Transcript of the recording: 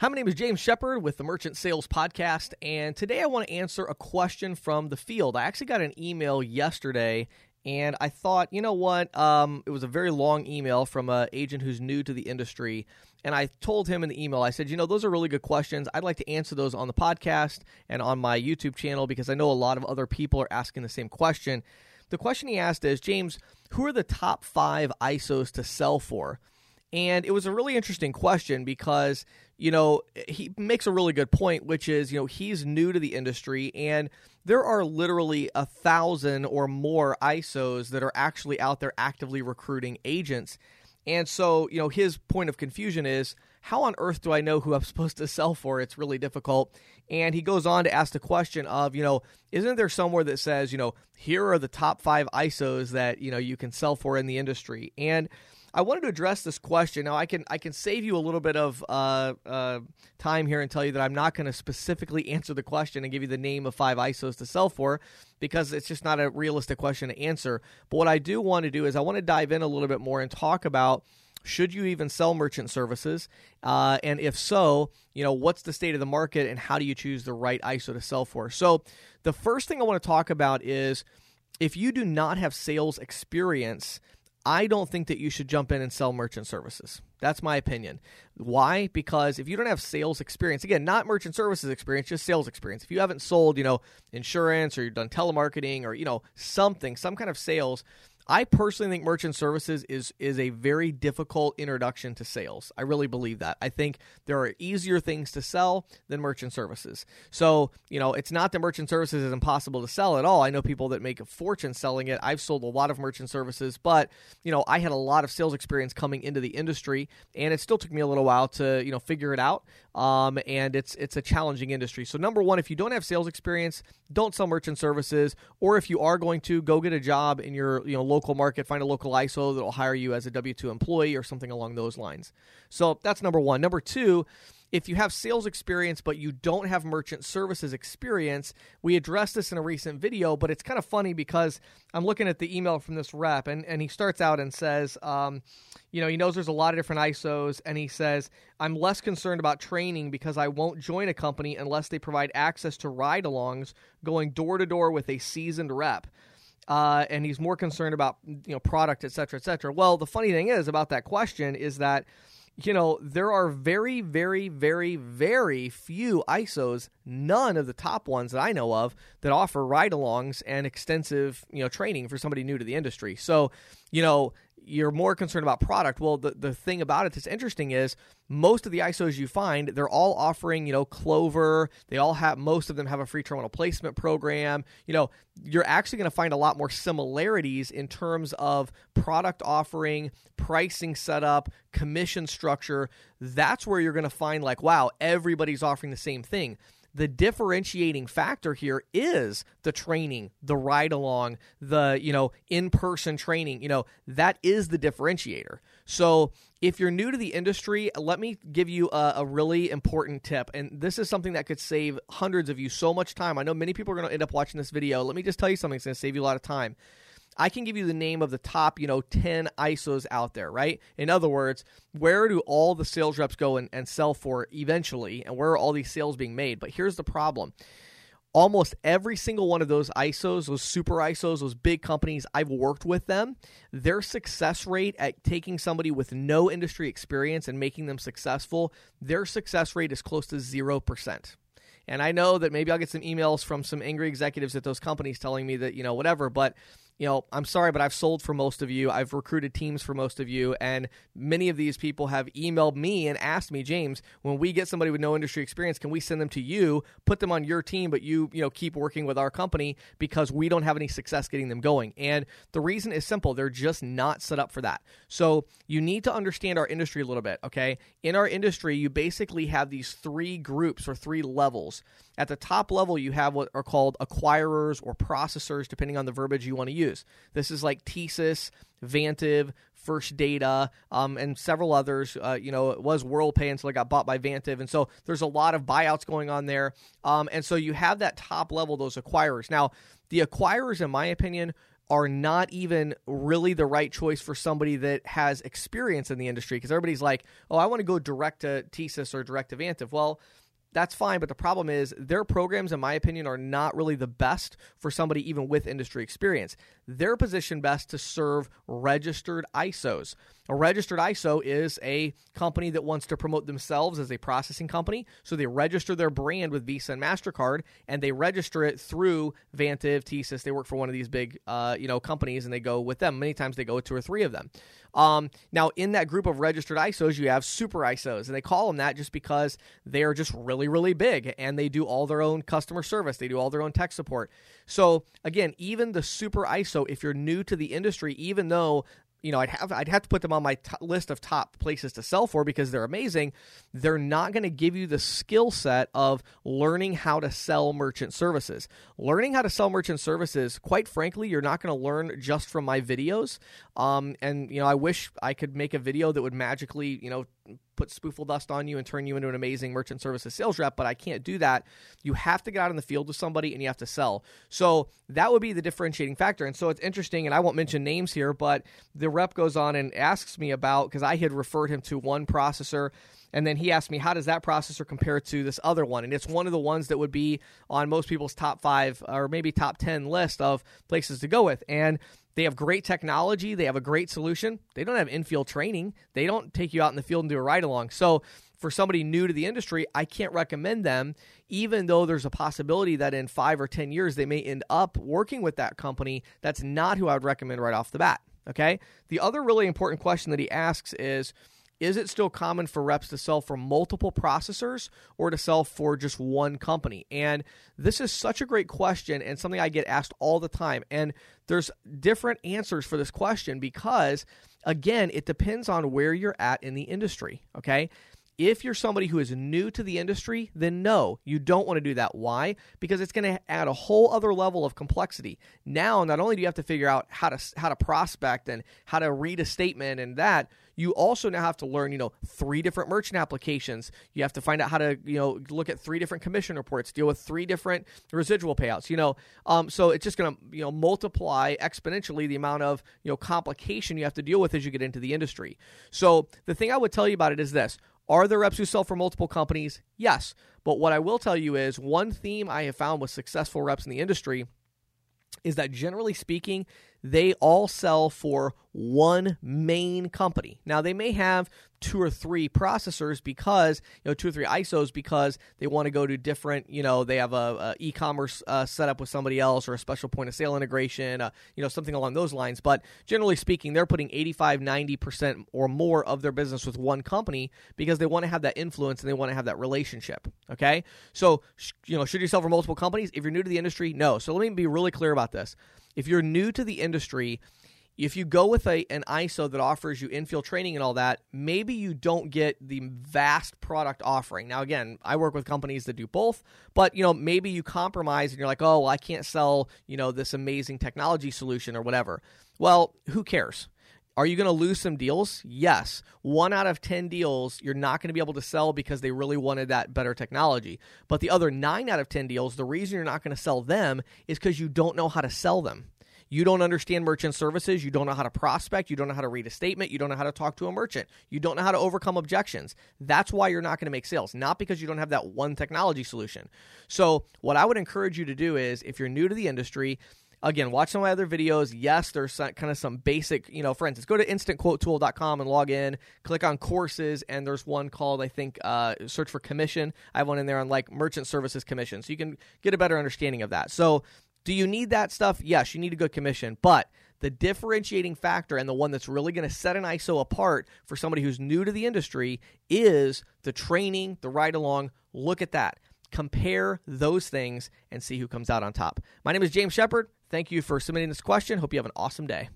Hi, my name is James Shepard with the Merchant Sales Podcast, and today I want to answer a question from the field. I actually got an email yesterday, and I thought, you know what? Um, it was a very long email from an agent who's new to the industry, and I told him in the email, I said, you know, those are really good questions. I'd like to answer those on the podcast and on my YouTube channel because I know a lot of other people are asking the same question. The question he asked is, James, who are the top five ISOs to sell for? And it was a really interesting question because, you know, he makes a really good point, which is, you know, he's new to the industry and there are literally a thousand or more ISOs that are actually out there actively recruiting agents. And so, you know, his point of confusion is how on earth do I know who I'm supposed to sell for? It's really difficult. And he goes on to ask the question of, you know, isn't there somewhere that says, you know, here are the top five ISOs that, you know, you can sell for in the industry? And I wanted to address this question. Now, I can I can save you a little bit of uh, uh, time here and tell you that I'm not going to specifically answer the question and give you the name of five ISOs to sell for because it's just not a realistic question to answer. But what I do want to do is I want to dive in a little bit more and talk about should you even sell merchant services? Uh, and if so, you know, what's the state of the market and how do you choose the right ISO to sell for? So, the first thing I want to talk about is if you do not have sales experience, I don't think that you should jump in and sell merchant services. That's my opinion. Why? Because if you don't have sales experience, again, not merchant services experience, just sales experience. If you haven't sold, you know, insurance or you've done telemarketing or, you know, something, some kind of sales, I personally think merchant services is is a very difficult introduction to sales. I really believe that. I think there are easier things to sell than merchant services. So, you know, it's not that merchant services is impossible to sell at all. I know people that make a fortune selling it. I've sold a lot of merchant services, but, you know, I had a lot of sales experience coming into the industry and it still took me a little while to, you know, figure it out. Um, and it's it's a challenging industry. So number one, if you don't have sales experience, don't sell merchant services, or if you are going to, go get a job in your you know local market, find a local ISO that will hire you as a W two employee or something along those lines. So that's number one. Number two if you have sales experience but you don't have merchant services experience, we addressed this in a recent video, but it's kind of funny because I'm looking at the email from this rep and, and he starts out and says, um, you know, he knows there's a lot of different ISOs and he says, I'm less concerned about training because I won't join a company unless they provide access to ride alongs going door to door with a seasoned rep. Uh, and he's more concerned about you know product, et cetera, et cetera. Well, the funny thing is about that question is that you know, there are very, very, very, very few ISOs, none of the top ones that I know of, that offer ride alongs and extensive, you know, training for somebody new to the industry. So, you know, you're more concerned about product. Well, the, the thing about it that's interesting is most of the ISOs you find, they're all offering, you know, Clover. They all have, most of them have a free terminal placement program. You know, you're actually going to find a lot more similarities in terms of product offering, pricing setup, commission structure. That's where you're going to find, like, wow, everybody's offering the same thing the differentiating factor here is the training, the ride along, the, you know, in-person training, you know, that is the differentiator. So, if you're new to the industry, let me give you a, a, really important tip. And this is something that could save hundreds of you so much time. I know many people are going to end up watching this video. Let me just tell you something that's going to save you a lot of time. I can give you the name of the top, you know, 10 ISOs out there, right? In other words, where do all the sales reps go and, and sell for eventually, and where are all these sales being made? But here's the problem almost every single one of those ISOs, those super ISOs, those big companies, I've worked with them. Their success rate at taking somebody with no industry experience and making them successful, their success rate is close to 0%. And I know that maybe I'll get some emails from some angry executives at those companies telling me that, you know, whatever, but you know, I'm sorry, but I've sold for most of you. I've recruited teams for most of you. And many of these people have emailed me and asked me, James, when we get somebody with no industry experience, can we send them to you, put them on your team, but you, you know, keep working with our company because we don't have any success getting them going. And the reason is simple. They're just not set up for that. So you need to understand our industry a little bit, okay? In our industry, you basically have these three groups or three levels. At the top level, you have what are called acquirers or processors, depending on the verbiage you want to use. This is like TSYS, Vantiv, First Data, um, and several others. Uh, you know, it was WorldPay until it got bought by Vantiv, and so there's a lot of buyouts going on there. Um, and so you have that top level, those acquirers. Now, the acquirers, in my opinion, are not even really the right choice for somebody that has experience in the industry because everybody's like, oh, I want to go direct to TSYS or direct to Vantiv. Well, that's fine. But the problem is their programs, in my opinion, are not really the best for somebody even with industry experience. They're positioned best to serve registered ISOs. A registered ISO is a company that wants to promote themselves as a processing company. So they register their brand with Visa and MasterCard and they register it through Vantiv, TSYS. They work for one of these big uh, you know, companies and they go with them. Many times they go with two or three of them. Um, now, in that group of registered ISOs, you have super ISOs, and they call them that just because they are just really, really big and they do all their own customer service, they do all their own tech support. So, again, even the super ISO, if you're new to the industry, even though you know, I'd have I'd have to put them on my t- list of top places to sell for because they're amazing. They're not going to give you the skill set of learning how to sell merchant services. Learning how to sell merchant services, quite frankly, you're not going to learn just from my videos. Um, and you know, I wish I could make a video that would magically, you know, put spoofle dust on you and turn you into an amazing merchant services sales rep, but I can't do that. You have to get out in the field with somebody and you have to sell. So that would be the differentiating factor. And so it's interesting, and I won't mention names here, but the rep goes on and asks me about because I had referred him to one processor. And then he asked me, how does that processor compare to this other one? And it's one of the ones that would be on most people's top five or maybe top 10 list of places to go with. And they have great technology. They have a great solution. They don't have infield training. They don't take you out in the field and do a ride along. So, for somebody new to the industry, I can't recommend them, even though there's a possibility that in five or 10 years they may end up working with that company. That's not who I would recommend right off the bat. Okay. The other really important question that he asks is, is it still common for reps to sell for multiple processors or to sell for just one company? And this is such a great question and something I get asked all the time. And there's different answers for this question because, again, it depends on where you're at in the industry. Okay. If you're somebody who is new to the industry, then no, you don't want to do that. Why? Because it's going to add a whole other level of complexity. Now, not only do you have to figure out how to how to prospect and how to read a statement and that, you also now have to learn, you know, three different merchant applications. You have to find out how to, you know, look at three different commission reports, deal with three different residual payouts, you know. Um, so it's just going to, you know, multiply exponentially the amount of, you know, complication you have to deal with as you get into the industry. So the thing I would tell you about it is this are there reps who sell for multiple companies? Yes. But what I will tell you is one theme I have found with successful reps in the industry is that generally speaking, they all sell for one main company. Now they may have two or three processors because you know two or three ISOs because they want to go to different you know they have a, a e-commerce uh, setup with somebody else or a special point of sale integration uh, you know something along those lines. But generally speaking, they're putting 85, 90 percent or more of their business with one company because they want to have that influence and they want to have that relationship. Okay, so you know should you sell for multiple companies? If you're new to the industry, no. So let me be really clear about this if you're new to the industry, if you go with a an ISO that offers you infield training and all that, maybe you don't get the vast product offering. Now, again, I work with companies that do both, but you know maybe you compromise and you're like, oh, well, I can't sell you know this amazing technology solution or whatever. Well, who cares? Are you going to lose some deals? Yes. One out of 10 deals you're not going to be able to sell because they really wanted that better technology. But the other nine out of 10 deals, the reason you're not going to sell them is because you don't know how to sell them. You don't understand merchant services. You don't know how to prospect. You don't know how to read a statement. You don't know how to talk to a merchant. You don't know how to overcome objections. That's why you're not going to make sales, not because you don't have that one technology solution. So, what I would encourage you to do is if you're new to the industry, Again, watch some of my other videos. Yes, there's some, kind of some basic, you know, for instance, go to instantquotetool.com and log in, click on courses, and there's one called, I think, uh, search for commission. I have one in there on like merchant services commission. So you can get a better understanding of that. So, do you need that stuff? Yes, you need a good commission, but the differentiating factor and the one that's really going to set an ISO apart for somebody who's new to the industry is the training, the ride along. Look at that. Compare those things and see who comes out on top. My name is James Shepard. Thank you for submitting this question. Hope you have an awesome day.